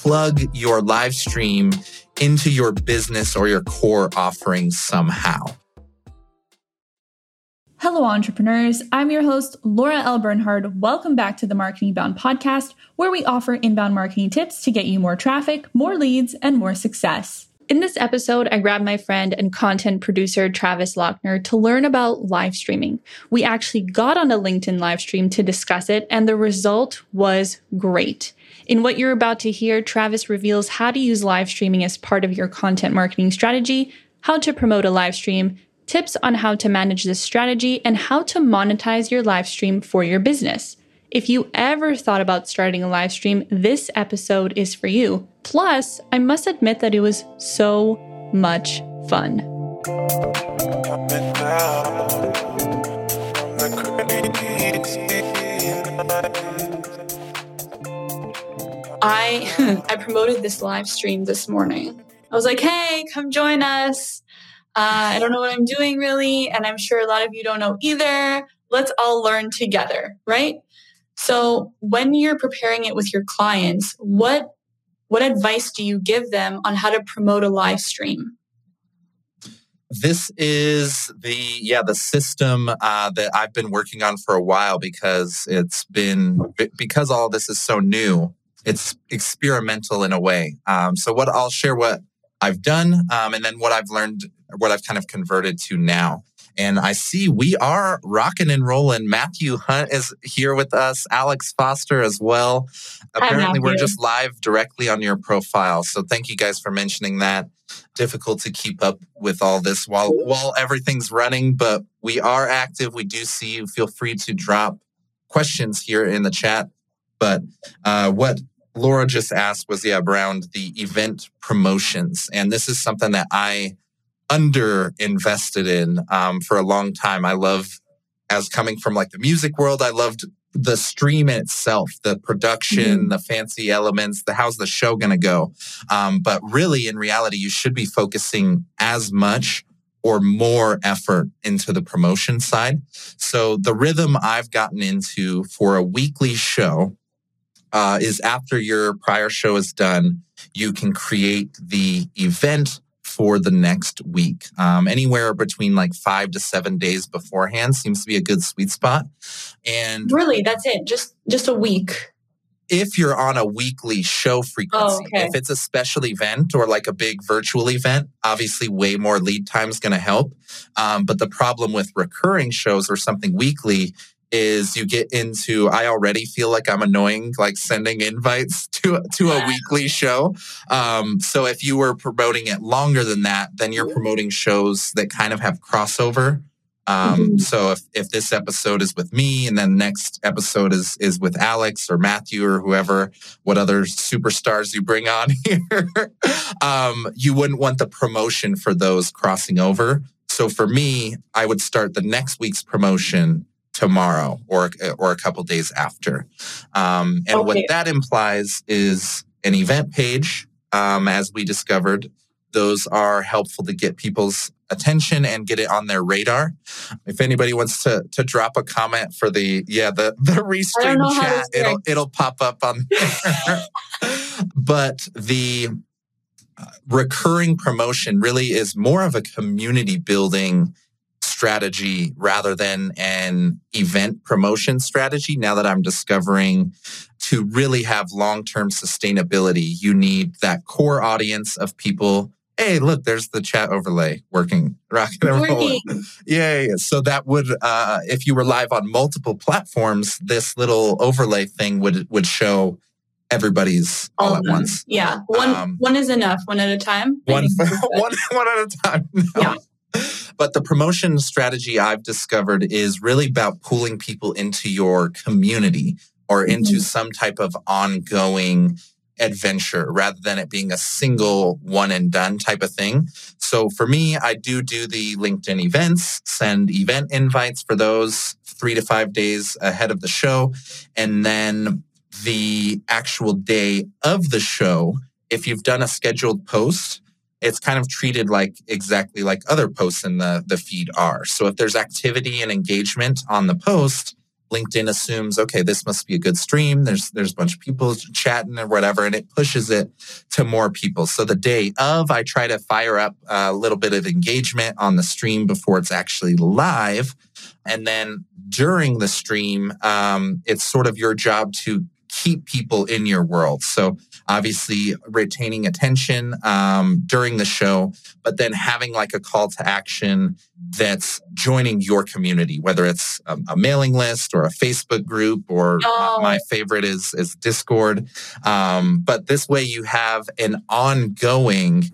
plug your live stream into your business or your core offering somehow. Hello, entrepreneurs. I'm your host, Laura L. Bernhard. Welcome back to the Marketing Bound podcast, where we offer inbound marketing tips to get you more traffic, more leads, and more success. In this episode, I grabbed my friend and content producer Travis Lochner to learn about live streaming. We actually got on a LinkedIn live stream to discuss it, and the result was great. In what you're about to hear, Travis reveals how to use live streaming as part of your content marketing strategy, how to promote a live stream, tips on how to manage this strategy, and how to monetize your live stream for your business. If you ever thought about starting a live stream, this episode is for you. Plus, I must admit that it was so much fun. I I promoted this live stream this morning. I was like, "Hey, come join us." Uh, I don't know what I'm doing really, and I'm sure a lot of you don't know either. Let's all learn together, right? So, when you're preparing it with your clients, what what advice do you give them on how to promote a live stream? This is the yeah the system uh, that I've been working on for a while because it's been because all this is so new. It's experimental in a way. Um, so what I'll share what I've done um, and then what I've learned what I've kind of converted to now. And I see we are rocking and rolling. Matthew Hunt is here with us, Alex Foster as well. Apparently, we're just live directly on your profile. So thank you guys for mentioning that. Difficult to keep up with all this while while everything's running, but we are active. We do see you. Feel free to drop questions here in the chat. But uh, what Laura just asked was yeah around the event promotions, and this is something that I under invested in um, for a long time. I love, as coming from like the music world, I loved the stream itself, the production, mm-hmm. the fancy elements, the how's the show going to go. Um, but really, in reality, you should be focusing as much or more effort into the promotion side. So the rhythm I've gotten into for a weekly show uh, is after your prior show is done, you can create the event for the next week. Um, anywhere between like five to seven days beforehand seems to be a good sweet spot. And really, that's it. Just just a week. If you're on a weekly show frequency, oh, okay. if it's a special event or like a big virtual event, obviously way more lead time is going to help. Um, but the problem with recurring shows or something weekly is you get into I already feel like I'm annoying like sending invites to to a weekly show. Um, so if you were promoting it longer than that, then you're promoting shows that kind of have crossover. Um, mm-hmm. so if if this episode is with me and then next episode is is with Alex or Matthew or whoever, what other superstars you bring on here, um, you wouldn't want the promotion for those crossing over. So for me, I would start the next week's promotion tomorrow or or a couple days after. Um, and okay. what that implies is an event page. Um, as we discovered, those are helpful to get people's attention and get it on their radar. If anybody wants to to drop a comment for the yeah the the restream chat, it'll it'll pop up on there. but the uh, recurring promotion really is more of a community building strategy rather than an event promotion strategy. Now that I'm discovering to really have long term sustainability, you need that core audience of people. Hey, look, there's the chat overlay working, rocking and rolling. Yeah, yeah. So that would, uh, if you were live on multiple platforms, this little overlay thing would would show everybody's all, all at once. Yeah, one um, one is enough. One at a time. One one one at a time. No. Yeah. But the promotion strategy I've discovered is really about pulling people into your community or into mm-hmm. some type of ongoing adventure rather than it being a single one and done type of thing. So for me, I do do the LinkedIn events, send event invites for those three to five days ahead of the show. And then the actual day of the show, if you've done a scheduled post, it's kind of treated like exactly like other posts in the, the feed are. So if there's activity and engagement on the post, LinkedIn assumes, okay, this must be a good stream. There's there's a bunch of people chatting or whatever, and it pushes it to more people. So the day of, I try to fire up a little bit of engagement on the stream before it's actually live, and then during the stream, um, it's sort of your job to keep people in your world. So obviously retaining attention um, during the show, but then having like a call to action that's joining your community, whether it's a, a mailing list or a Facebook group, or oh. my, my, favorite is is Discord. Um, but this way, you have an ongoing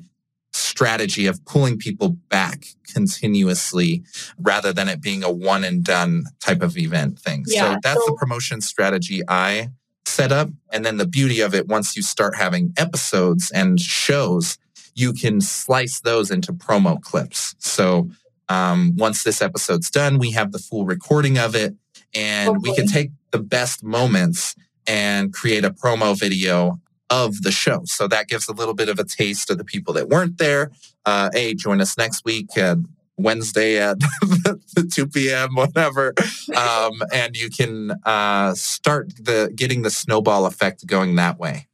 strategy of pulling people back continuously rather than it being a one and done type of event thing. Yeah, so that's so- the promotion strategy I set up. And then the beauty of it, once you start having episodes and shows, you can slice those into promo clips. So um, once this episode's done, we have the full recording of it, and okay. we can take the best moments and create a promo video of the show. So that gives a little bit of a taste of the people that weren't there. Uh, hey, join us next week. Uh, Wednesday at 2 p.m., whatever. Um, and you can uh, start the getting the snowball effect going that way.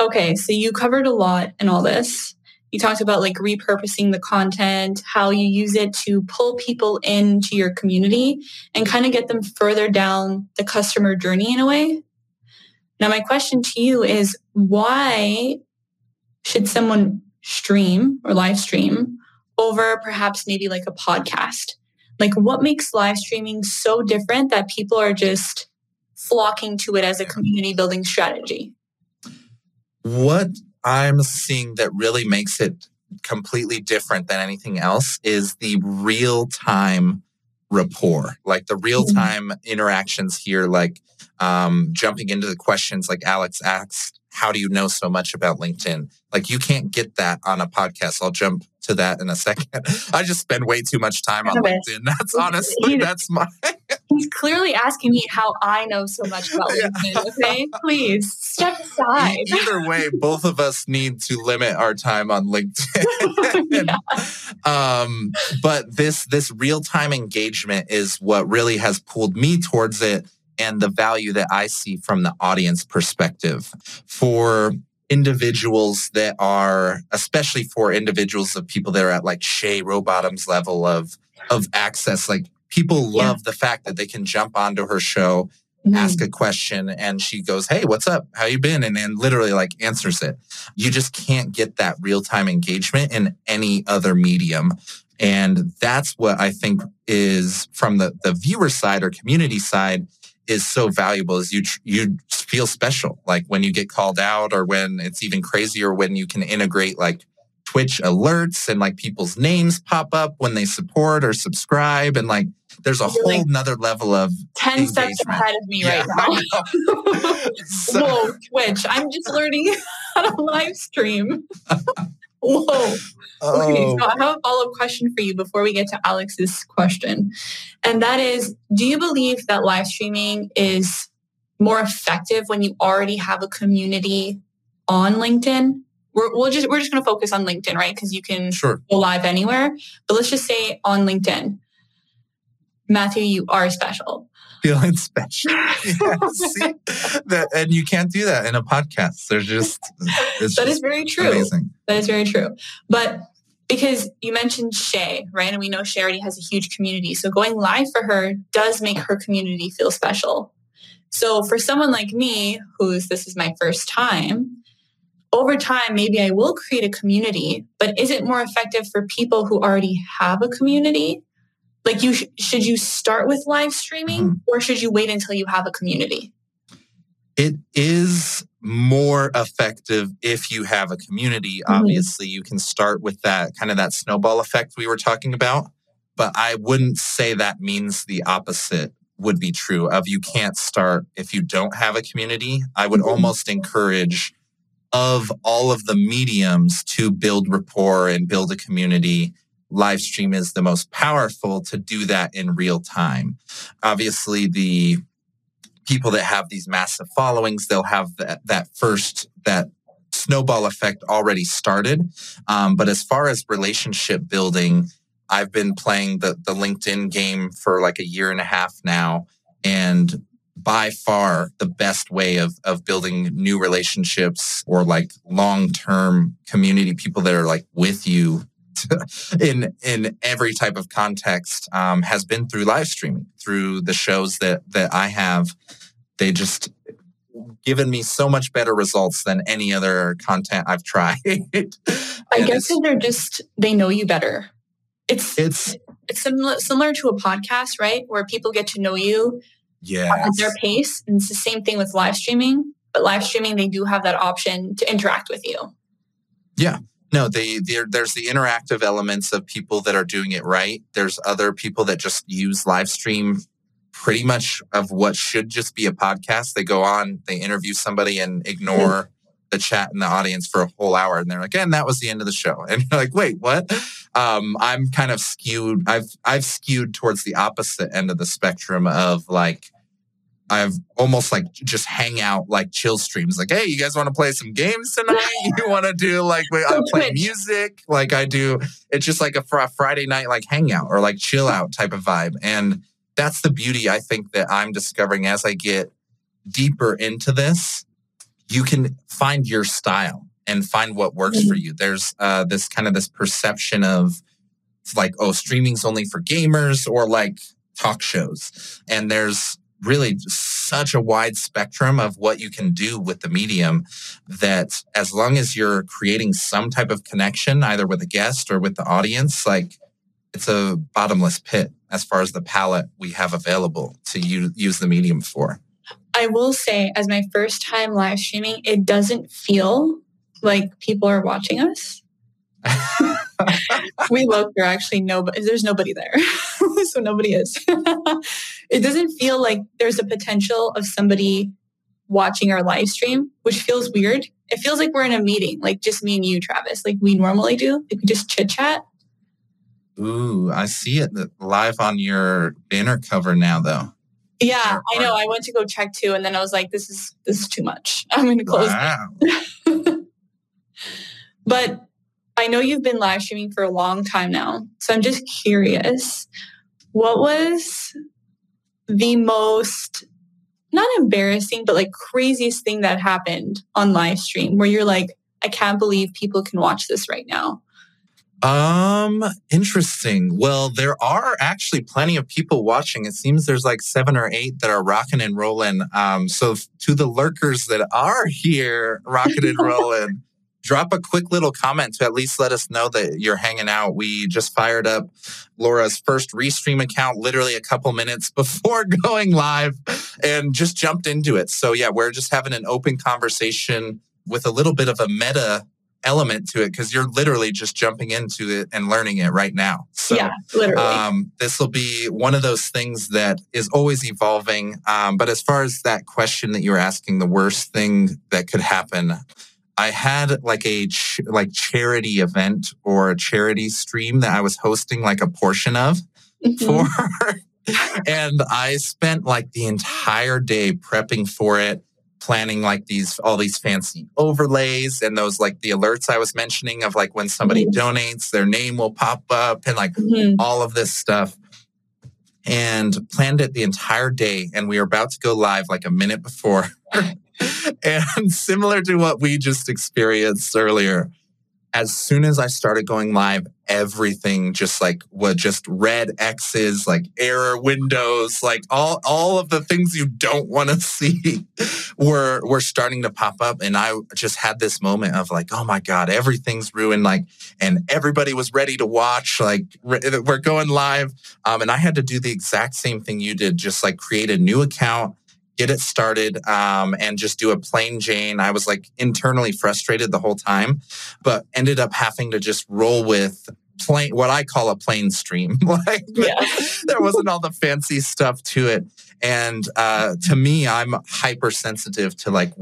Okay, so you covered a lot in all this. You talked about like repurposing the content, how you use it to pull people into your community and kind of get them further down the customer journey in a way. Now, my question to you is why should someone stream or live stream over perhaps maybe like a podcast? Like, what makes live streaming so different that people are just flocking to it as a community building strategy? What I'm seeing that really makes it completely different than anything else is the real time rapport, like the real time mm-hmm. interactions here, like um, jumping into the questions like Alex asked how do you know so much about LinkedIn? Like you can't get that on a podcast. I'll jump to that in a second. I just spend way too much time on LinkedIn. That's honestly that's my He's clearly asking me how I know so much about LinkedIn. Okay, please step aside. Either way, both of us need to limit our time on LinkedIn. yeah. um, but this this real time engagement is what really has pulled me towards it and the value that I see from the audience perspective for individuals that are, especially for individuals of people that are at like Shay Rowbottom's level of, of access. Like people yeah. love the fact that they can jump onto her show, mm. ask a question, and she goes, Hey, what's up? How you been? And then literally like answers it. You just can't get that real time engagement in any other medium. And that's what I think is from the, the viewer side or community side is so valuable is you you feel special like when you get called out or when it's even crazier when you can integrate like twitch alerts and like people's names pop up when they support or subscribe and like there's a whole nother level of 10 engagement. steps ahead of me yeah, right now. So, whoa twitch i'm just learning how to live stream whoa Oh. Okay, so oh. I have a follow up question for you before we get to Alex's question. And that is Do you believe that live streaming is more effective when you already have a community on LinkedIn? We're, we'll just, we're just going to focus on LinkedIn, right? Because you can sure. go live anywhere. But let's just say on LinkedIn, Matthew, you are special feeling special. See, that, and you can't do that in a podcast. There's just that just is very true. Amazing. That is very true. But because you mentioned Shay, right? And we know Shay already has a huge community. So going live for her does make her community feel special. So for someone like me, who's this is my first time, over time, maybe I will create a community, but is it more effective for people who already have a community? Like you sh- should you start with live streaming mm-hmm. or should you wait until you have a community? It is more effective if you have a community. Mm-hmm. Obviously, you can start with that kind of that snowball effect we were talking about. But I wouldn't say that means the opposite would be true of you can't start if you don't have a community. I would mm-hmm. almost encourage of all of the mediums to build rapport and build a community live stream is the most powerful to do that in real time. Obviously, the people that have these massive followings, they'll have that, that first, that snowball effect already started. Um, but as far as relationship building, I've been playing the, the LinkedIn game for like a year and a half now. And by far the best way of of building new relationships or like long-term community people that are like with you in in every type of context um, has been through live streaming through the shows that that I have they just given me so much better results than any other content I've tried. I guess they're just they know you better. It's it's it's similar similar to a podcast, right? Where people get to know you yeah, at their pace. And it's the same thing with live streaming. But live streaming, they do have that option to interact with you. Yeah. No, they, there's the interactive elements of people that are doing it right. There's other people that just use live stream pretty much of what should just be a podcast. They go on, they interview somebody and ignore the chat in the audience for a whole hour. And they're like, and that was the end of the show. And you're like, wait, what? Um, I'm kind of skewed. I've, I've skewed towards the opposite end of the spectrum of like, I've almost like just hang out like chill streams. Like, hey, you guys want to play some games tonight? You want to do like I play music? Like I do. It's just like a, a Friday night like hangout or like chill out type of vibe. And that's the beauty I think that I'm discovering as I get deeper into this. You can find your style and find what works mm-hmm. for you. There's uh, this kind of this perception of like, oh, streaming's only for gamers or like talk shows. And there's really such a wide spectrum of what you can do with the medium that as long as you're creating some type of connection, either with a guest or with the audience, like it's a bottomless pit as far as the palette we have available to use the medium for. I will say, as my first time live streaming, it doesn't feel like people are watching us. we look, there actually nobody, there's nobody there. so nobody is. it doesn't feel like there's a potential of somebody watching our live stream, which feels weird. It feels like we're in a meeting, like just me and you, Travis, like we normally do. Like we just chit chat. Ooh, I see it live on your banner cover now, though. Yeah, I know. I went to go check too, and then I was like, "This is this is too much. I'm going to close." Wow. but I know you've been live streaming for a long time now. So I'm just curious what was the most, not embarrassing, but like craziest thing that happened on live stream where you're like, I can't believe people can watch this right now? Um, interesting. Well, there are actually plenty of people watching. It seems there's like seven or eight that are rocking and rolling. Um, so to the lurkers that are here rocking and rolling, drop a quick little comment to at least let us know that you're hanging out. We just fired up Laura's first Restream account literally a couple minutes before going live and just jumped into it. So, yeah, we're just having an open conversation with a little bit of a meta element to it because you're literally just jumping into it and learning it right now. So, yeah, literally. Um, this will be one of those things that is always evolving. Um, but as far as that question that you were asking, the worst thing that could happen, I had like a ch- like charity event or a charity stream that I was hosting like a portion of mm-hmm. for. and I spent like the entire day prepping for it, planning like these all these fancy overlays and those like the alerts I was mentioning of like when somebody mm-hmm. donates, their name will pop up and like mm-hmm. all of this stuff. And planned it the entire day. And we were about to go live like a minute before. and similar to what we just experienced earlier, as soon as I started going live, everything just like was just red X's, like error windows, like all all of the things you don't want to see were were starting to pop up. And I just had this moment of like, oh my God, everything's ruined. Like, and everybody was ready to watch. Like, we're going live. Um, and I had to do the exact same thing you did, just like create a new account get it started um, and just do a plain Jane. I was like internally frustrated the whole time, but ended up having to just roll with plain what I call a plain stream. like yeah. there wasn't all the fancy stuff to it. And uh, to me, I'm hypersensitive to like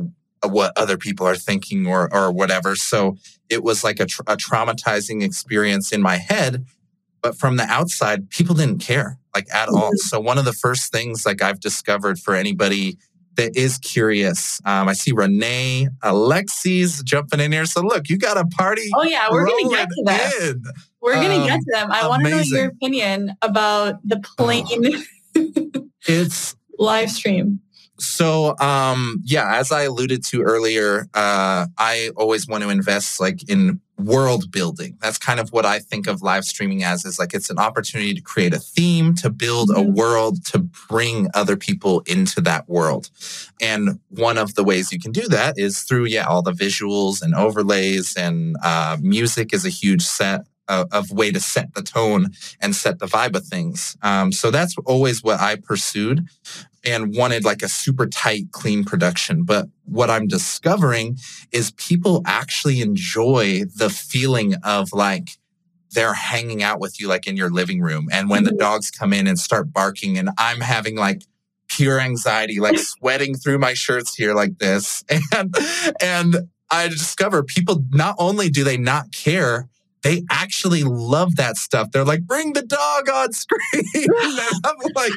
what other people are thinking or or whatever. So it was like a, tra- a traumatizing experience in my head. But from the outside, people didn't care like at all. Mm-hmm. So one of the first things like I've discovered for anybody that is curious. Um, I see Renee, Alexis jumping in here. So look, you got a party. Oh yeah, we're gonna get to them. We're gonna um, get to them. I want to know your opinion about the plain. Oh. it's live stream? So, um, yeah, as I alluded to earlier, uh, I always want to invest like in world building. That's kind of what I think of live streaming as is like it's an opportunity to create a theme, to build a mm-hmm. world, to bring other people into that world. And one of the ways you can do that is through, yeah, all the visuals and overlays and uh, music is a huge set of, of, way to set the tone and set the vibe of things. Um, so that's always what I pursued and wanted like a super tight, clean production. But what I'm discovering is people actually enjoy the feeling of like they're hanging out with you, like in your living room. And when the mm-hmm. dogs come in and start barking, and I'm having like pure anxiety, like sweating through my shirts here like this. And, and I discover people not only do they not care, they actually love that stuff. They're like, bring the dog on screen. I'm like,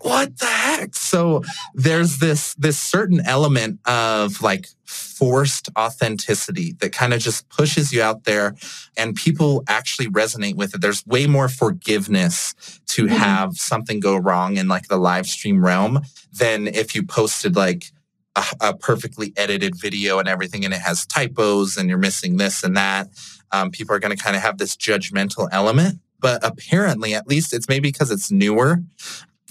what the heck? So there's this this certain element of like forced authenticity that kind of just pushes you out there and people actually resonate with it. There's way more forgiveness to mm-hmm. have something go wrong in like the live stream realm than if you posted like a, a perfectly edited video and everything and it has typos and you're missing this and that um, people are going to kind of have this judgmental element. But apparently, at least it's maybe because it's newer,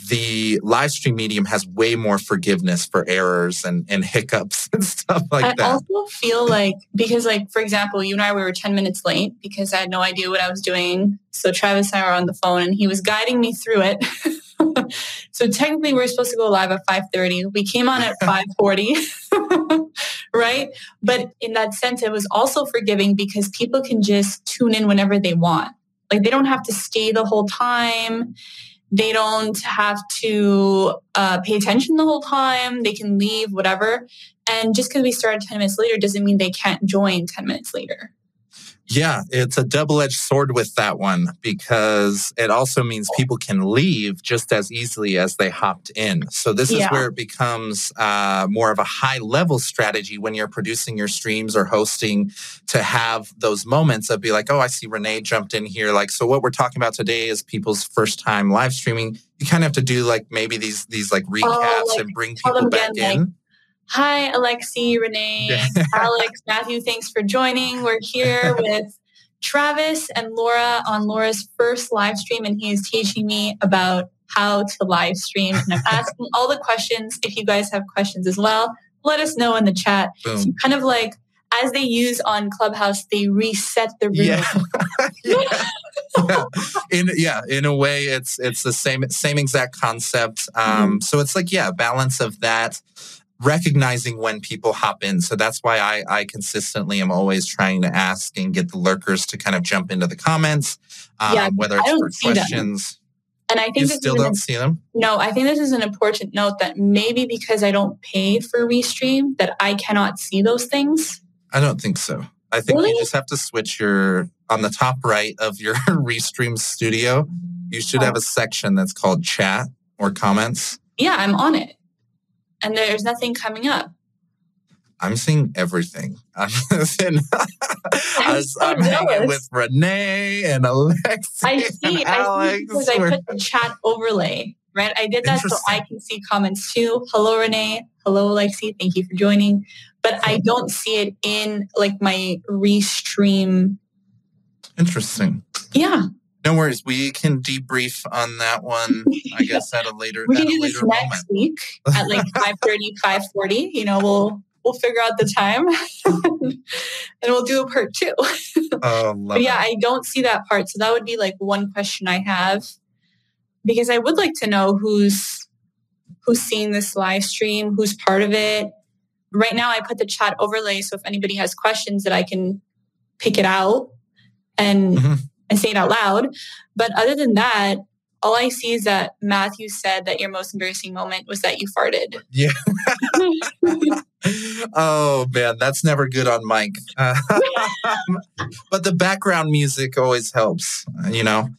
the live stream medium has way more forgiveness for errors and, and hiccups and stuff like I that. I also feel like, because, like, for example, you and I, we were 10 minutes late because I had no idea what I was doing. So Travis and I were on the phone and he was guiding me through it. so technically we are supposed to go live at 5.30 we came on at 5.40 right? But in that sense it was also forgiving because people can just tune in whenever they want. Like they don't have to stay the whole time. They don't have to uh, pay attention the whole time. They can leave whatever. And just because we started 10 minutes later doesn't mean they can't join 10 minutes later yeah, it's a double edged sword with that one because it also means people can leave just as easily as they hopped in. So, this yeah. is where it becomes uh, more of a high level strategy when you're producing your streams or hosting to have those moments of be like, oh, I see Renee jumped in here. Like, so what we're talking about today is people's first time live streaming. You kind of have to do like maybe these, these like recaps oh, like, and bring people back in. Like, Hi, Alexi, Renee, Alex, Matthew. Thanks for joining. We're here with Travis and Laura on Laura's first live stream, and he is teaching me about how to live stream. And I'm asking all the questions. If you guys have questions as well, let us know in the chat. So kind of like as they use on Clubhouse, they reset the room. Yeah. yeah. yeah. In yeah, in a way, it's it's the same same exact concept. Um, mm-hmm. So it's like yeah, balance of that recognizing when people hop in. So that's why I, I consistently am always trying to ask and get the lurkers to kind of jump into the comments, um, yeah, whether it's for questions. Them. And I think you still don't an, see them. No, I think this is an important note that maybe because I don't pay for Restream, that I cannot see those things. I don't think so. I think really? you just have to switch your on the top right of your Restream studio. You should have a section that's called chat or comments. Yeah, I'm on it and there's nothing coming up. I'm seeing everything. I'm, seeing, I'm, so I'm hanging with Renee and Alex. I see. I see because I put the chat overlay, right? I did that so I can see comments too. Hello, Renee. Hello, Alexi. Thank you for joining. But I don't see it in like my restream. Interesting. Yeah. No worries. We can debrief on that one, I guess, at a later We can do this next moment. week at like 5.30, 5.40. You know, we'll we'll figure out the time and we'll do a part two. Oh, but yeah, it. I don't see that part. So that would be like one question I have. Because I would like to know who's who's seeing this live stream, who's part of it. Right now I put the chat overlay so if anybody has questions that I can pick it out and mm-hmm and say it out loud. But other than that, all I see is that Matthew said that your most embarrassing moment was that you farted. Yeah. oh man, that's never good on mic. but the background music always helps. You know,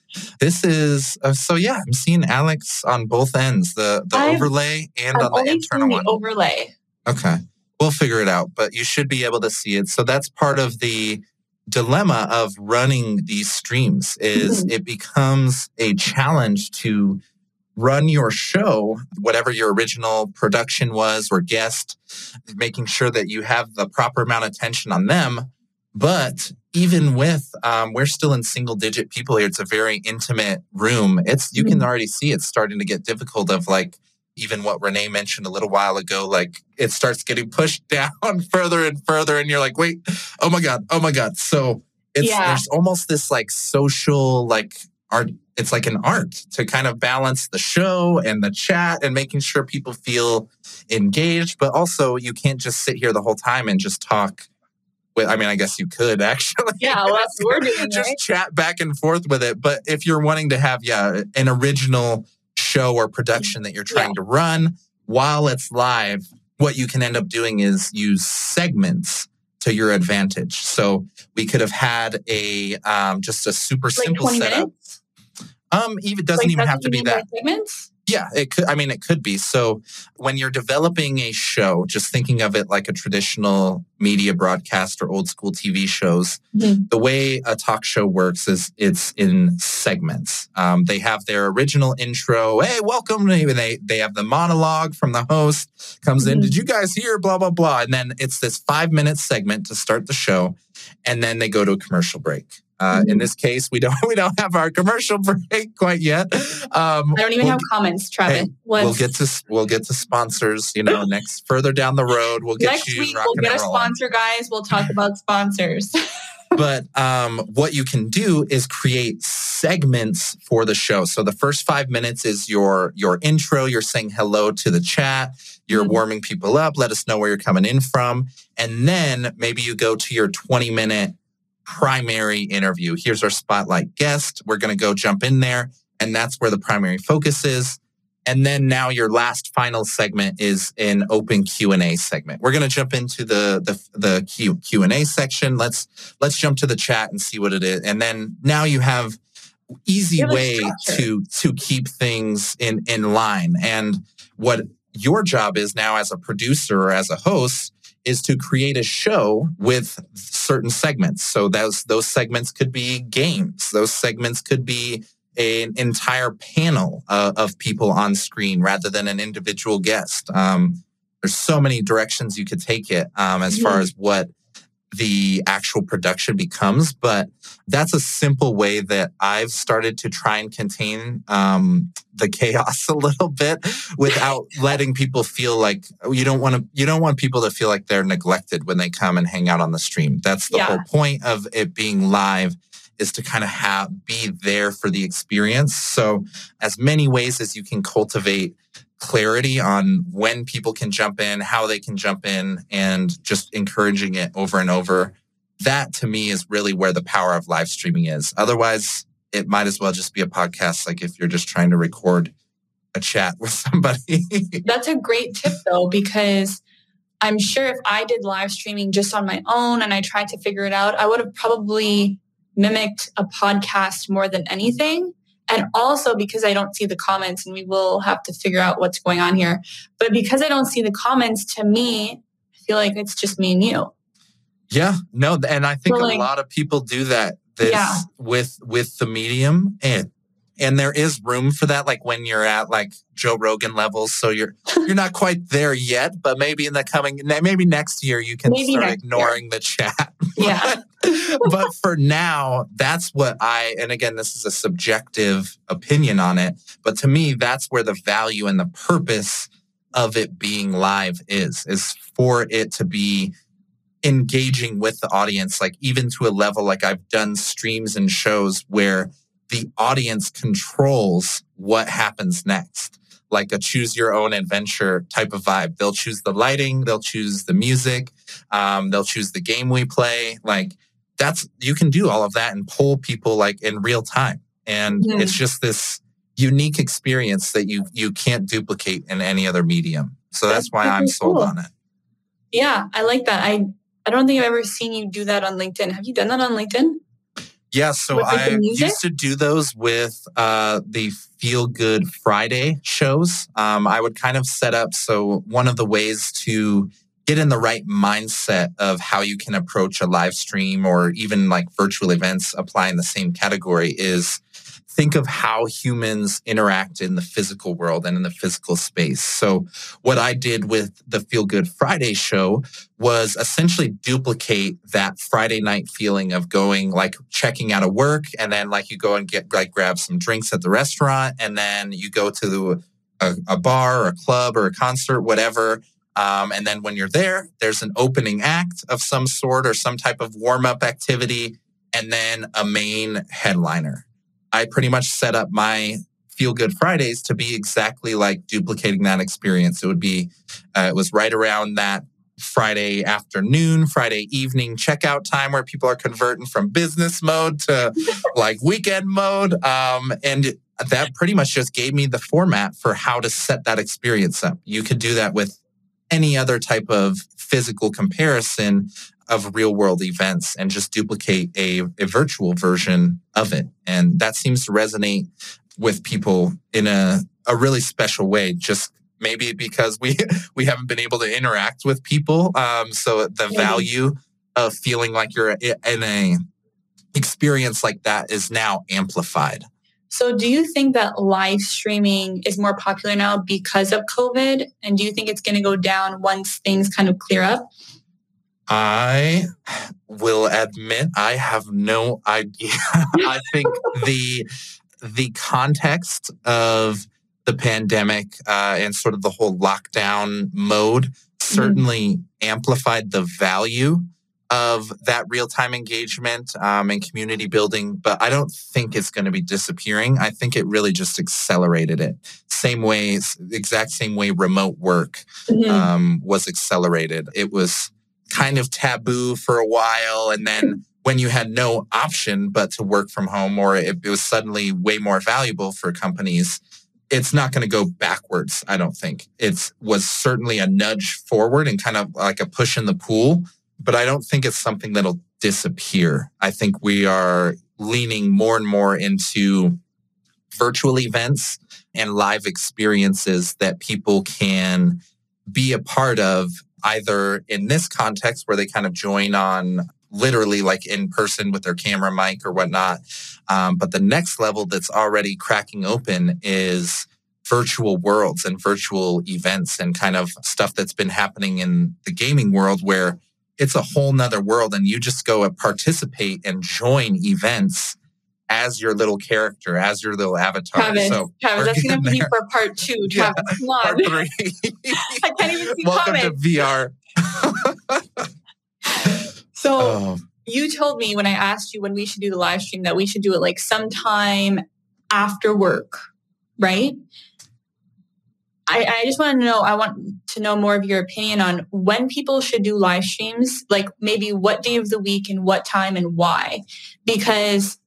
this is uh, so. Yeah, I'm seeing Alex on both ends, the the I've, overlay and I've on the internal the one. Overlay. Okay, we'll figure it out. But you should be able to see it. So that's part of the dilemma of running these streams is mm-hmm. it becomes a challenge to run your show, whatever your original production was or guest, making sure that you have the proper amount of attention on them. But even with, um, we're still in single digit people here. It's a very intimate room. It's, you can mm-hmm. already see it's starting to get difficult of like, even what Renee mentioned a little while ago, like it starts getting pushed down further and further. And you're like, wait, oh my God, oh my God. So it's, yeah. there's almost this like social, like art it's like an art to kind of balance the show and the chat and making sure people feel engaged but also you can't just sit here the whole time and just talk with i mean i guess you could actually yeah well, that's what we're doing just right? chat back and forth with it but if you're wanting to have yeah an original show or production that you're trying yeah. to run while it's live what you can end up doing is use segments to your advantage so we could have had a um, just a super like simple setup minutes? Um, even doesn't like, even have to be that. Segments? Yeah, it could. I mean, it could be. So when you're developing a show, just thinking of it like a traditional media broadcast or old school TV shows, mm-hmm. the way a talk show works is it's in segments. Um, they have their original intro. Hey, welcome. And they they have the monologue from the host comes mm-hmm. in. Did you guys hear? Blah blah blah. And then it's this five minute segment to start the show, and then they go to a commercial break. Uh, in mm-hmm. this case, we don't we don't have our commercial break quite yet. Um, I don't even we'll, have comments, Travis. Hey, we'll get to we'll get to sponsors. You know, next further down the road, we'll get next week. We'll get a sponsor, guys. We'll talk about sponsors. but um, what you can do is create segments for the show. So the first five minutes is your your intro. You're saying hello to the chat. You're mm-hmm. warming people up. Let us know where you're coming in from, and then maybe you go to your 20 minute primary interview. Here's our spotlight guest. We're going to go jump in there, and that's where the primary focus is. And then now your last final segment is an open Q&A segment. We're going to jump into the the the Q, Q&A section. Let's let's jump to the chat and see what it is. And then now you have easy way to to keep things in in line. And what your job is now as a producer or as a host is to create a show with certain segments. So those those segments could be games. Those segments could be an entire panel uh, of people on screen rather than an individual guest. Um, there's so many directions you could take it um, as far as what the actual production becomes. But that's a simple way that I've started to try and contain um, the chaos a little bit without letting people feel like you don't want to. You don't want people to feel like they're neglected when they come and hang out on the stream. That's the yeah. whole point of it being live is to kind of have be there for the experience. So as many ways as you can cultivate clarity on when people can jump in, how they can jump in, and just encouraging it over and over. That to me is really where the power of live streaming is. Otherwise, it might as well just be a podcast, like if you're just trying to record a chat with somebody. That's a great tip, though, because I'm sure if I did live streaming just on my own and I tried to figure it out, I would have probably mimicked a podcast more than anything and also because I don't see the comments, and we will have to figure out what's going on here. But because I don't see the comments, to me, I feel like it's just me and you. Yeah, no, and I think like, a lot of people do that this yeah. with with the medium, and and there is room for that like when you're at like joe rogan levels so you're you're not quite there yet but maybe in the coming maybe next year you can maybe start ignoring year. the chat yeah but for now that's what i and again this is a subjective opinion on it but to me that's where the value and the purpose of it being live is is for it to be engaging with the audience like even to a level like i've done streams and shows where the audience controls what happens next. Like a choose your own adventure type of vibe. They'll choose the lighting they'll choose the music um, they'll choose the game we play. Like that's you can do all of that and pull people like in real time. And yeah. it's just this unique experience that you you can't duplicate in any other medium. So that's, that's why i'm sold cool. on it. Yeah i like that. I i don't think i've ever seen you do that on linkedin. Have you done that on linkedin yeah, so I used to do those with uh, the Feel Good Friday shows. Um, I would kind of set up so one of the ways to get in the right mindset of how you can approach a live stream or even like virtual events apply in the same category is think of how humans interact in the physical world and in the physical space. So, what I did with the Feel Good Friday show was essentially duplicate that Friday night feeling of going like checking out of work and then like you go and get like grab some drinks at the restaurant and then you go to a, a bar or a club or a concert, whatever. Um, and then when you're there, there's an opening act of some sort or some type of warm up activity, and then a main headliner. I pretty much set up my Feel Good Fridays to be exactly like duplicating that experience. It would be, uh, it was right around that Friday afternoon, Friday evening checkout time where people are converting from business mode to like weekend mode. Um, and that pretty much just gave me the format for how to set that experience up. You could do that with any other type of physical comparison of real world events and just duplicate a, a virtual version of it. And that seems to resonate with people in a, a really special way, just maybe because we we haven't been able to interact with people. Um, so the value of feeling like you're in a experience like that is now amplified. So, do you think that live streaming is more popular now because of COVID? And do you think it's going to go down once things kind of clear up? I will admit I have no idea. I think the the context of the pandemic uh, and sort of the whole lockdown mode mm-hmm. certainly mm-hmm. amplified the value of that real time engagement um, and community building, but I don't think it's going to be disappearing. I think it really just accelerated it. Same way, exact same way remote work mm-hmm. um, was accelerated. It was kind of taboo for a while. And then hmm. when you had no option but to work from home, or it, it was suddenly way more valuable for companies, it's not going to go backwards. I don't think it was certainly a nudge forward and kind of like a push in the pool, but I don't think it's something that'll disappear. I think we are leaning more and more into virtual events and live experiences that people can be a part of either in this context where they kind of join on literally like in person with their camera mic or whatnot. Um, but the next level that's already cracking open is virtual worlds and virtual events and kind of stuff that's been happening in the gaming world where it's a whole nother world and you just go and participate and join events as your little character, as your little avatar. Travis, so Travis, that's going to be for part two. Travis, yeah, come on. Part three. I can't even see Welcome comments. to VR. so oh. you told me when I asked you when we should do the live stream that we should do it like sometime after work, right? I, I just want to know, I want to know more of your opinion on when people should do live streams, like maybe what day of the week and what time and why. Because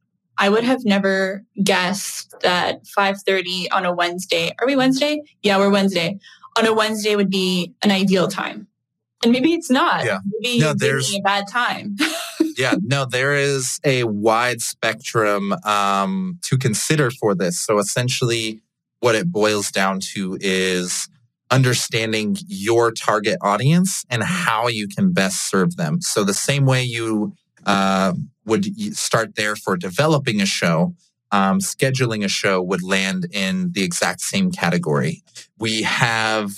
I would have never guessed that 5:30 on a Wednesday. Are we Wednesday? Yeah, we're Wednesday. On a Wednesday would be an ideal time. And maybe it's not. Yeah. Maybe no, there's a bad time. yeah, no, there is a wide spectrum um, to consider for this. So essentially, what it boils down to is understanding your target audience and how you can best serve them. So the same way you uh, would start there for developing a show. Um, scheduling a show would land in the exact same category. We have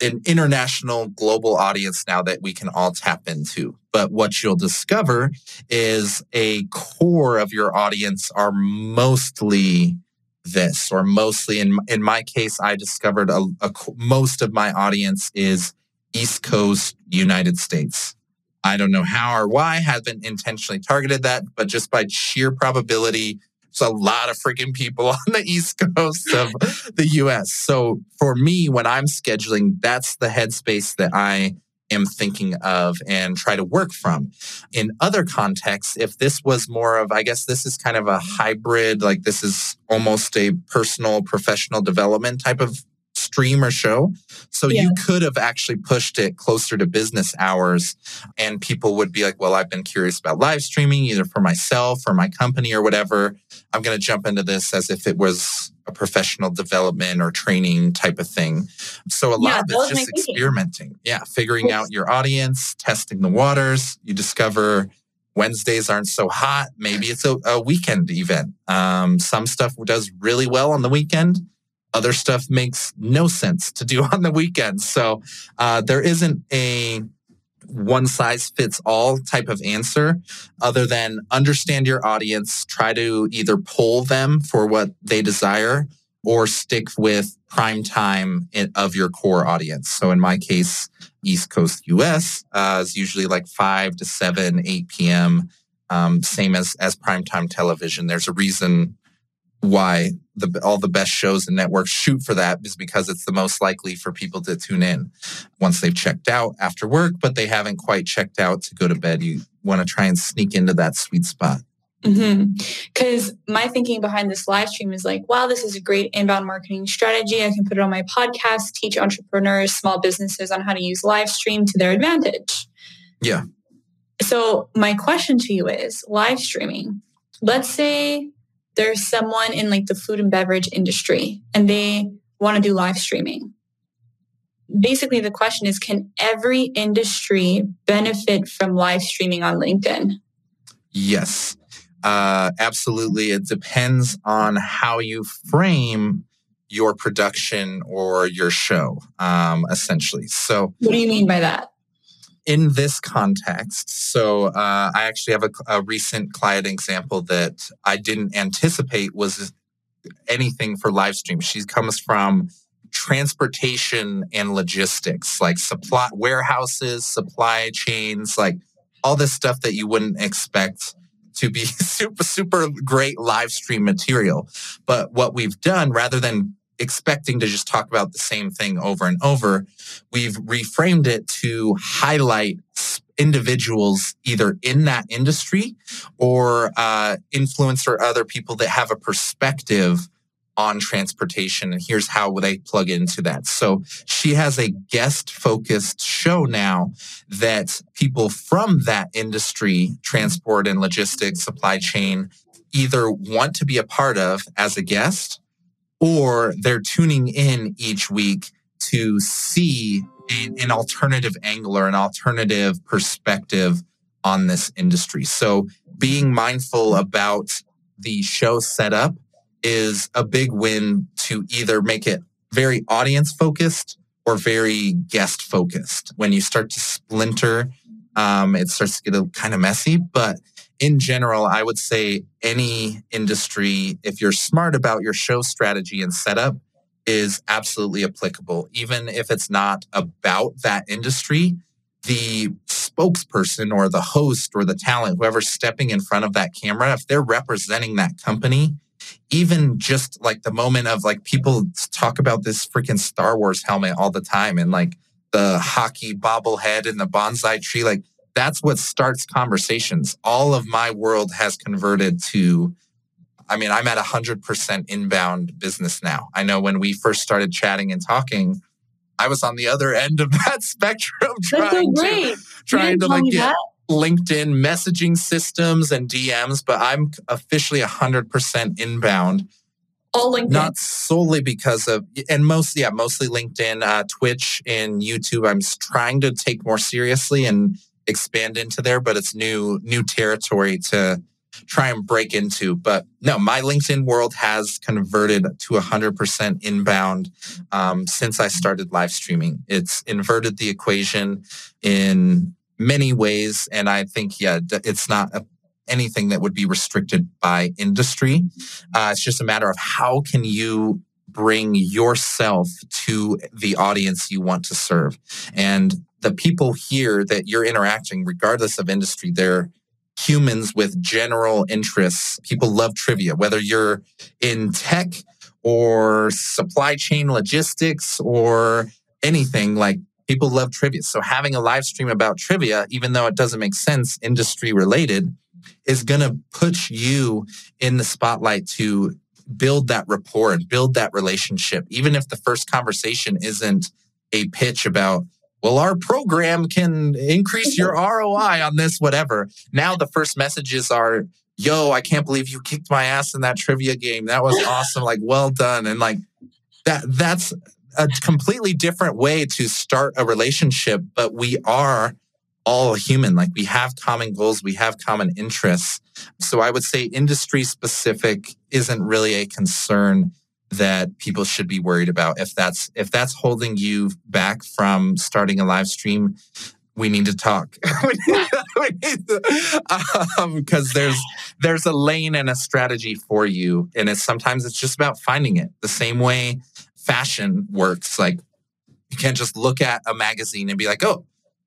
an international global audience now that we can all tap into. But what you'll discover is a core of your audience are mostly this, or mostly in in my case, I discovered a, a most of my audience is East Coast United States. I don't know how or why, haven't intentionally targeted that, but just by sheer probability, there's a lot of freaking people on the East Coast of the US. So for me, when I'm scheduling, that's the headspace that I am thinking of and try to work from. In other contexts, if this was more of, I guess this is kind of a hybrid, like this is almost a personal professional development type of stream or show. So yeah. you could have actually pushed it closer to business hours and people would be like, well, I've been curious about live streaming either for myself or my company or whatever. I'm going to jump into this as if it was a professional development or training type of thing. So a lot yeah, of it's just experimenting. Yeah, figuring out your audience, testing the waters. You discover Wednesdays aren't so hot. Maybe it's a, a weekend event. Um, some stuff does really well on the weekend. Other stuff makes no sense to do on the weekend. So uh, there isn't a one size fits all type of answer other than understand your audience, try to either pull them for what they desire or stick with prime time of your core audience. So in my case, East Coast US uh, is usually like 5 to 7, 8 p.m. Um, same as as primetime television. There's a reason why the, all the best shows and networks shoot for that is because it's the most likely for people to tune in once they've checked out after work, but they haven't quite checked out to go to bed. You want to try and sneak into that sweet spot. Because mm-hmm. my thinking behind this live stream is like, wow, this is a great inbound marketing strategy. I can put it on my podcast, teach entrepreneurs, small businesses on how to use live stream to their advantage. Yeah. So, my question to you is live streaming. Let's say there's someone in like the food and beverage industry and they want to do live streaming. Basically, the question is can every industry benefit from live streaming on LinkedIn? Yes. Uh, absolutely. It depends on how you frame your production or your show, um, essentially. So, what do you mean by that? In this context, so uh, I actually have a, a recent client example that I didn't anticipate was anything for live stream. She comes from transportation and logistics, like supply warehouses, supply chains, like all this stuff that you wouldn't expect to be super, super great live stream material. But what we've done, rather than expecting to just talk about the same thing over and over, we've reframed it to highlight individuals either in that industry or uh, influence or other people that have a perspective on transportation and here's how they plug into that. So she has a guest focused show now that people from that industry, transport and logistics, supply chain, either want to be a part of as a guest or they're tuning in each week to see an alternative angle or an alternative perspective on this industry. So being mindful about the show setup is a big win to either make it very audience focused or very guest focused. When you start to splinter, um, it starts to get a, kind of messy. But in general, I would say any industry, if you're smart about your show strategy and setup, is absolutely applicable. Even if it's not about that industry, the spokesperson or the host or the talent, whoever's stepping in front of that camera, if they're representing that company even just like the moment of like people talk about this freaking Star Wars helmet all the time and like the hockey bobblehead and the bonsai tree, like that's what starts conversations. All of my world has converted to, I mean, I'm at 100% inbound business now. I know when we first started chatting and talking, I was on the other end of that spectrum trying to trying to like get that? LinkedIn messaging systems and DMs, but I'm officially 100% inbound. All LinkedIn. Not solely because of, and mostly, yeah, mostly LinkedIn, uh, Twitch, and YouTube. I'm trying to take more seriously and expand into there, but it's new, new territory to try and break into. But no, my LinkedIn world has converted to 100% inbound um, since I started live streaming. It's inverted the equation in many ways. And I think, yeah, it's not a, anything that would be restricted by industry. Uh, it's just a matter of how can you bring yourself to the audience you want to serve. And the people here that you're interacting, regardless of industry, they're humans with general interests. People love trivia, whether you're in tech or supply chain logistics or anything like people love trivia. So having a live stream about trivia, even though it doesn't make sense industry related, is going to put you in the spotlight to build that rapport and build that relationship. Even if the first conversation isn't a pitch about, well, our program can increase your ROI on this, whatever. Now the first messages are, yo, I can't believe you kicked my ass in that trivia game. That was awesome. Like, well done. And like that, that's a completely different way to start a relationship, but we are all human. Like we have common goals, we have common interests. So I would say industry specific isn't really a concern that people should be worried about. If that's if that's holding you back from starting a live stream we need to talk. Because um, there's there's a lane and a strategy for you and it's sometimes it's just about finding it. The same way fashion works like you can't just look at a magazine and be like oh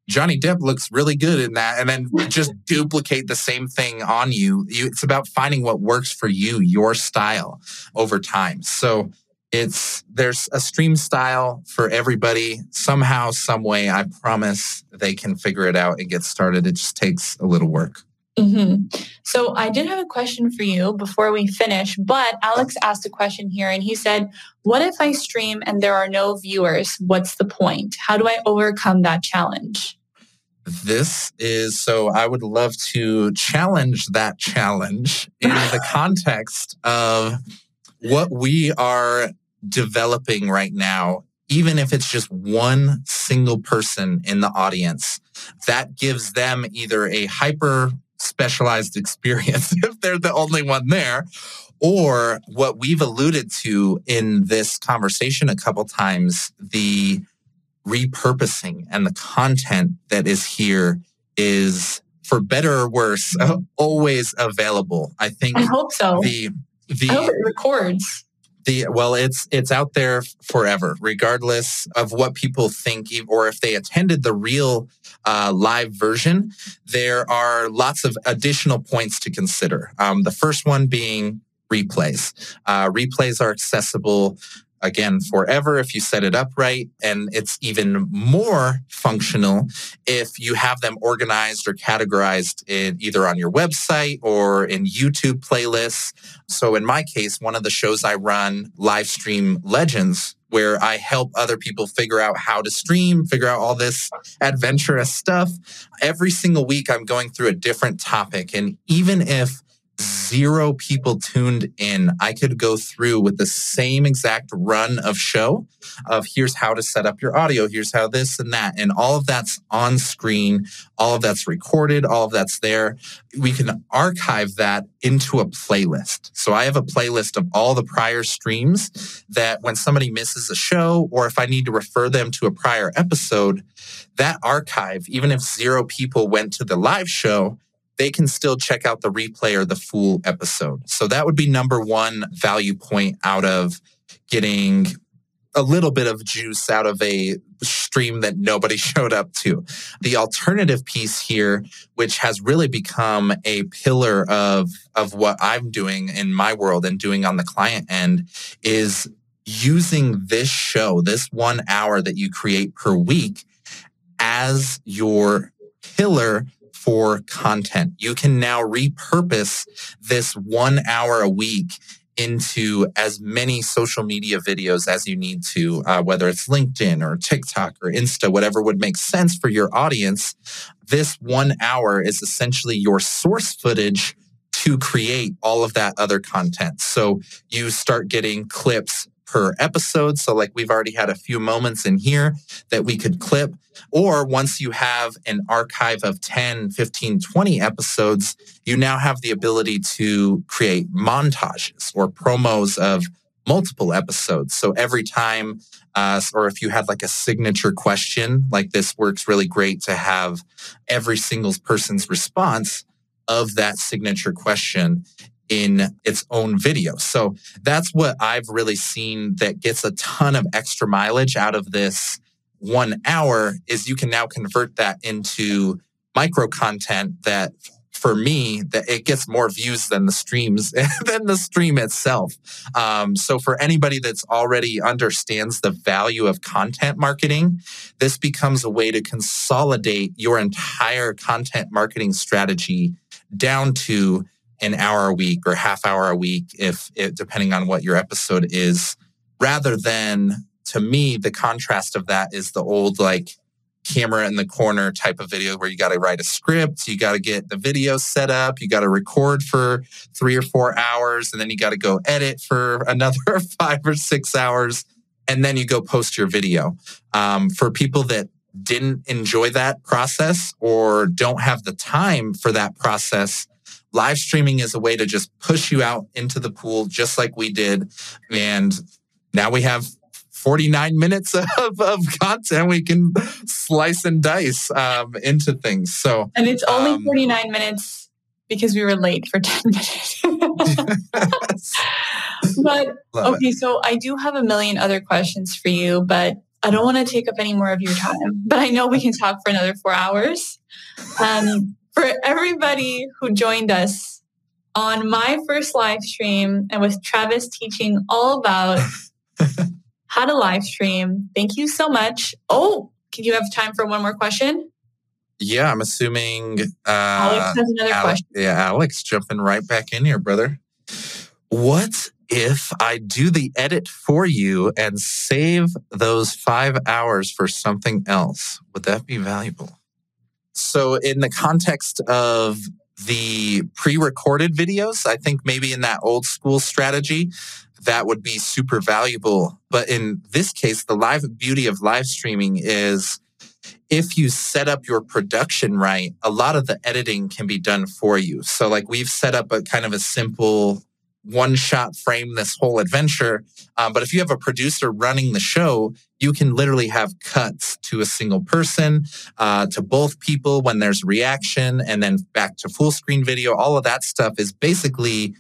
Johnny Depp looks really good in that, and then just duplicate the same thing on you. you. It's about finding what works for you, your style over time. So it's there's a stream style for everybody. Somehow, some way, I promise they can figure it out and get started. It just takes a little work. Mm-hmm. So I did have a question for you before we finish, but Alex asked a question here and he said, What if I stream and there are no viewers? What's the point? How do I overcome that challenge? This is so I would love to challenge that challenge in the context of what we are developing right now, even if it's just one single person in the audience, that gives them either a hyper specialized experience if they're the only one there, or what we've alluded to in this conversation a couple times, the repurposing and the content that is here is for better or worse always available. I think i hope so. the the I hope it records. the well it's it's out there forever regardless of what people think or if they attended the real uh, live version there are lots of additional points to consider. Um, the first one being replays. Uh, replays are accessible again forever if you set it up right. And it's even more functional if you have them organized or categorized in either on your website or in YouTube playlists. So in my case, one of the shows I run, Live Stream Legends, where I help other people figure out how to stream, figure out all this adventurous stuff. Every single week, I'm going through a different topic. And even if zero people tuned in, I could go through with the same exact run of show of here's how to set up your audio, here's how this and that. And all of that's on screen, all of that's recorded, all of that's there. We can archive that into a playlist. So I have a playlist of all the prior streams that when somebody misses a show or if I need to refer them to a prior episode, that archive, even if zero people went to the live show, they can still check out the replay or the full episode. So that would be number one value point out of getting a little bit of juice out of a stream that nobody showed up to. The alternative piece here, which has really become a pillar of, of what I'm doing in my world and doing on the client end, is using this show, this one hour that you create per week, as your pillar for content. You can now repurpose this one hour a week into as many social media videos as you need to, uh, whether it's LinkedIn or TikTok or Insta, whatever would make sense for your audience. This one hour is essentially your source footage to create all of that other content. So you start getting clips per episode. So, like we've already had a few moments in here that we could clip. Or once you have an archive of 10, 15, 20 episodes, you now have the ability to create montages or promos of multiple episodes. So every time, uh, or if you had like a signature question, like this works really great to have every single person's response of that signature question in its own video. So that's what I've really seen that gets a ton of extra mileage out of this one hour is you can now convert that into micro content that for me that it gets more views than the streams than the stream itself um, so for anybody that's already understands the value of content marketing this becomes a way to consolidate your entire content marketing strategy down to an hour a week or half hour a week, if it, depending on what your episode is, rather than to me, the contrast of that is the old like camera in the corner type of video where you got to write a script, you got to get the video set up, you got to record for three or four hours, and then you got to go edit for another five or six hours, and then you go post your video. Um, for people that didn't enjoy that process or don't have the time for that process, live streaming is a way to just push you out into the pool, just like we did. And now we have 49 minutes of, of content we can slice and dice um, into things. So, and it's only um, 49 minutes because we were late for 10 minutes. but Love okay, it. so I do have a million other questions for you, but I don't want to take up any more of your time. But I know we can talk for another four hours. Um, for everybody who joined us on my first live stream and with Travis teaching all about how to live stream. Thank you so much. Oh, can you have time for one more question? Yeah, I'm assuming uh, Alex has another Alex, question. Yeah, Alex, jumping right back in here, brother. What if I do the edit for you and save those five hours for something else? Would that be valuable? So, in the context of the pre recorded videos, I think maybe in that old school strategy, that would be super valuable. But in this case, the live beauty of live streaming is if you set up your production right, a lot of the editing can be done for you. So, like, we've set up a kind of a simple one shot frame this whole adventure. Um, but if you have a producer running the show, you can literally have cuts to a single person, uh, to both people when there's reaction, and then back to full screen video. All of that stuff is basically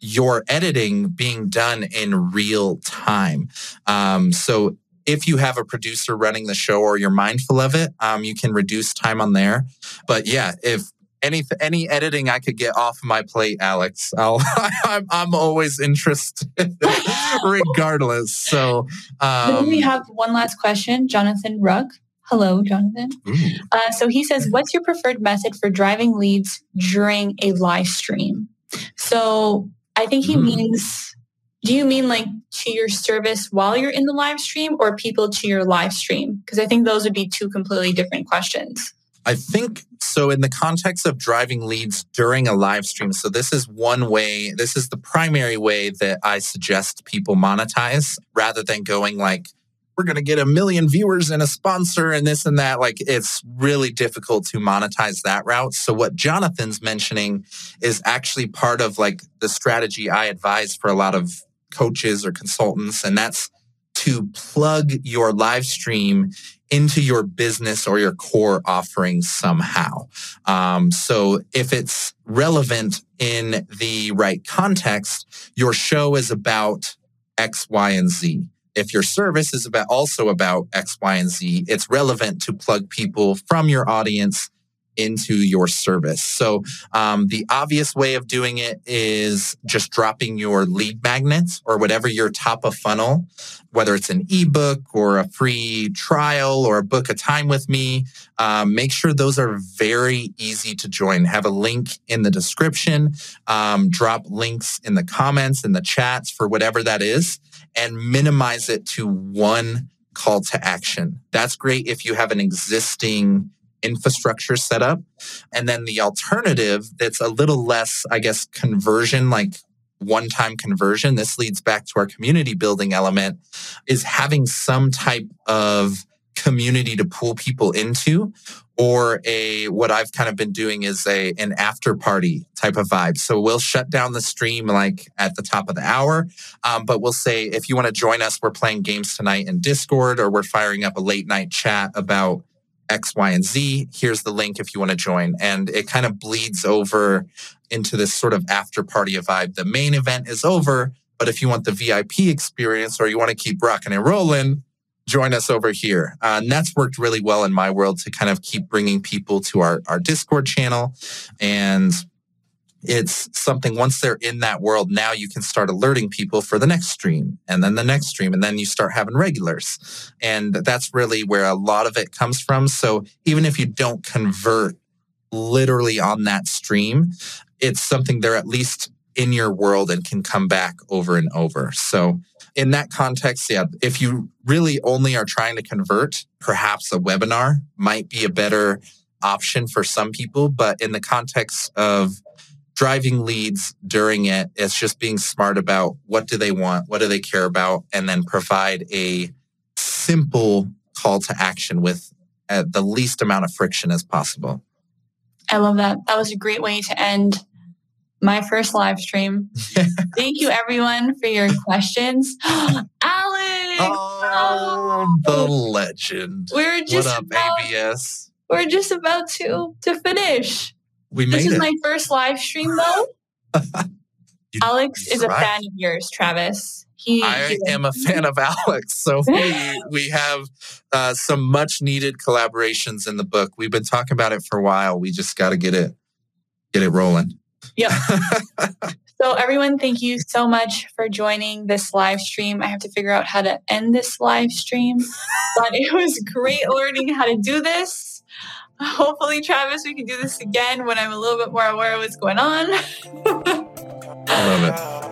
your editing being done in real time. Um, so if you have a producer running the show or you're mindful of it, um, you can reduce time on there. But yeah, if any any editing I could get off my plate, Alex, I'll, I'm I'm always interested, regardless. So um, we have one last question, Jonathan Ruck. Hello, Jonathan. Uh, so he says, "What's your preferred method for driving leads during a live stream?" So I think he mm. means, do you mean like to your service while you're in the live stream or people to your live stream? Because I think those would be two completely different questions. I think so. In the context of driving leads during a live stream, so this is one way, this is the primary way that I suggest people monetize rather than going like, we're going to get a million viewers and a sponsor and this and that. Like it's really difficult to monetize that route. So what Jonathan's mentioning is actually part of like the strategy I advise for a lot of coaches or consultants. And that's to plug your live stream into your business or your core offering somehow. Um, so if it's relevant in the right context, your show is about X, Y, and Z if your service is about also about X, Y, and Z, it's relevant to plug people from your audience into your service. So um, the obvious way of doing it is just dropping your lead magnets or whatever your top of funnel, whether it's an ebook or a free trial or a book a time with me. Um, make sure those are very easy to join. Have a link in the description. Um, drop links in the comments in the chats for whatever that is and minimize it to one call to action. That's great if you have an existing infrastructure set up. And then the alternative that's a little less, I guess, conversion, like one time conversion, this leads back to our community building element, is having some type of community to pull people into or a what I've kind of been doing is a an after party type of vibe. So we'll shut down the stream like at the top of the hour, um, but we'll say if you want to join us, we're playing games tonight in Discord, or we're firing up a late night chat about X, Y, and Z. Here's the link if you want to join, and it kind of bleeds over into this sort of after party vibe. The main event is over, but if you want the VIP experience or you want to keep rocking and rolling, join us over here. Uh, and that's worked really well in my world to kind of keep bringing people to our, our Discord channel. And it's something once they're in that world, now you can start alerting people for the next stream and then the next stream. And then you start having regulars. And that's really where a lot of it comes from. So even if you don't convert literally on that stream, it's something they're at least in your world and can come back over and over. So, in that context, yeah, if you really only are trying to convert, perhaps a webinar might be a better option for some people. But in the context of driving leads during it, it's just being smart about what do they want, what do they care about, and then provide a simple call to action with uh, the least amount of friction as possible. I love that. That was a great way to end my first live stream. Thank you, everyone, for your questions. Alex! Oh, the legend. We're just what up, about, ABS? We're just about to to finish. We made this is it. my first live stream, though. Alex is a fan of yours, Travis. He, I am a fan of Alex. So we, we have uh, some much needed collaborations in the book. We've been talking about it for a while. We just got to get it get it rolling. Yep. so everyone, thank you so much for joining this live stream. I have to figure out how to end this live stream, but it was great learning how to do this. Hopefully, Travis, we can do this again when I'm a little bit more aware of what's going on. I love it.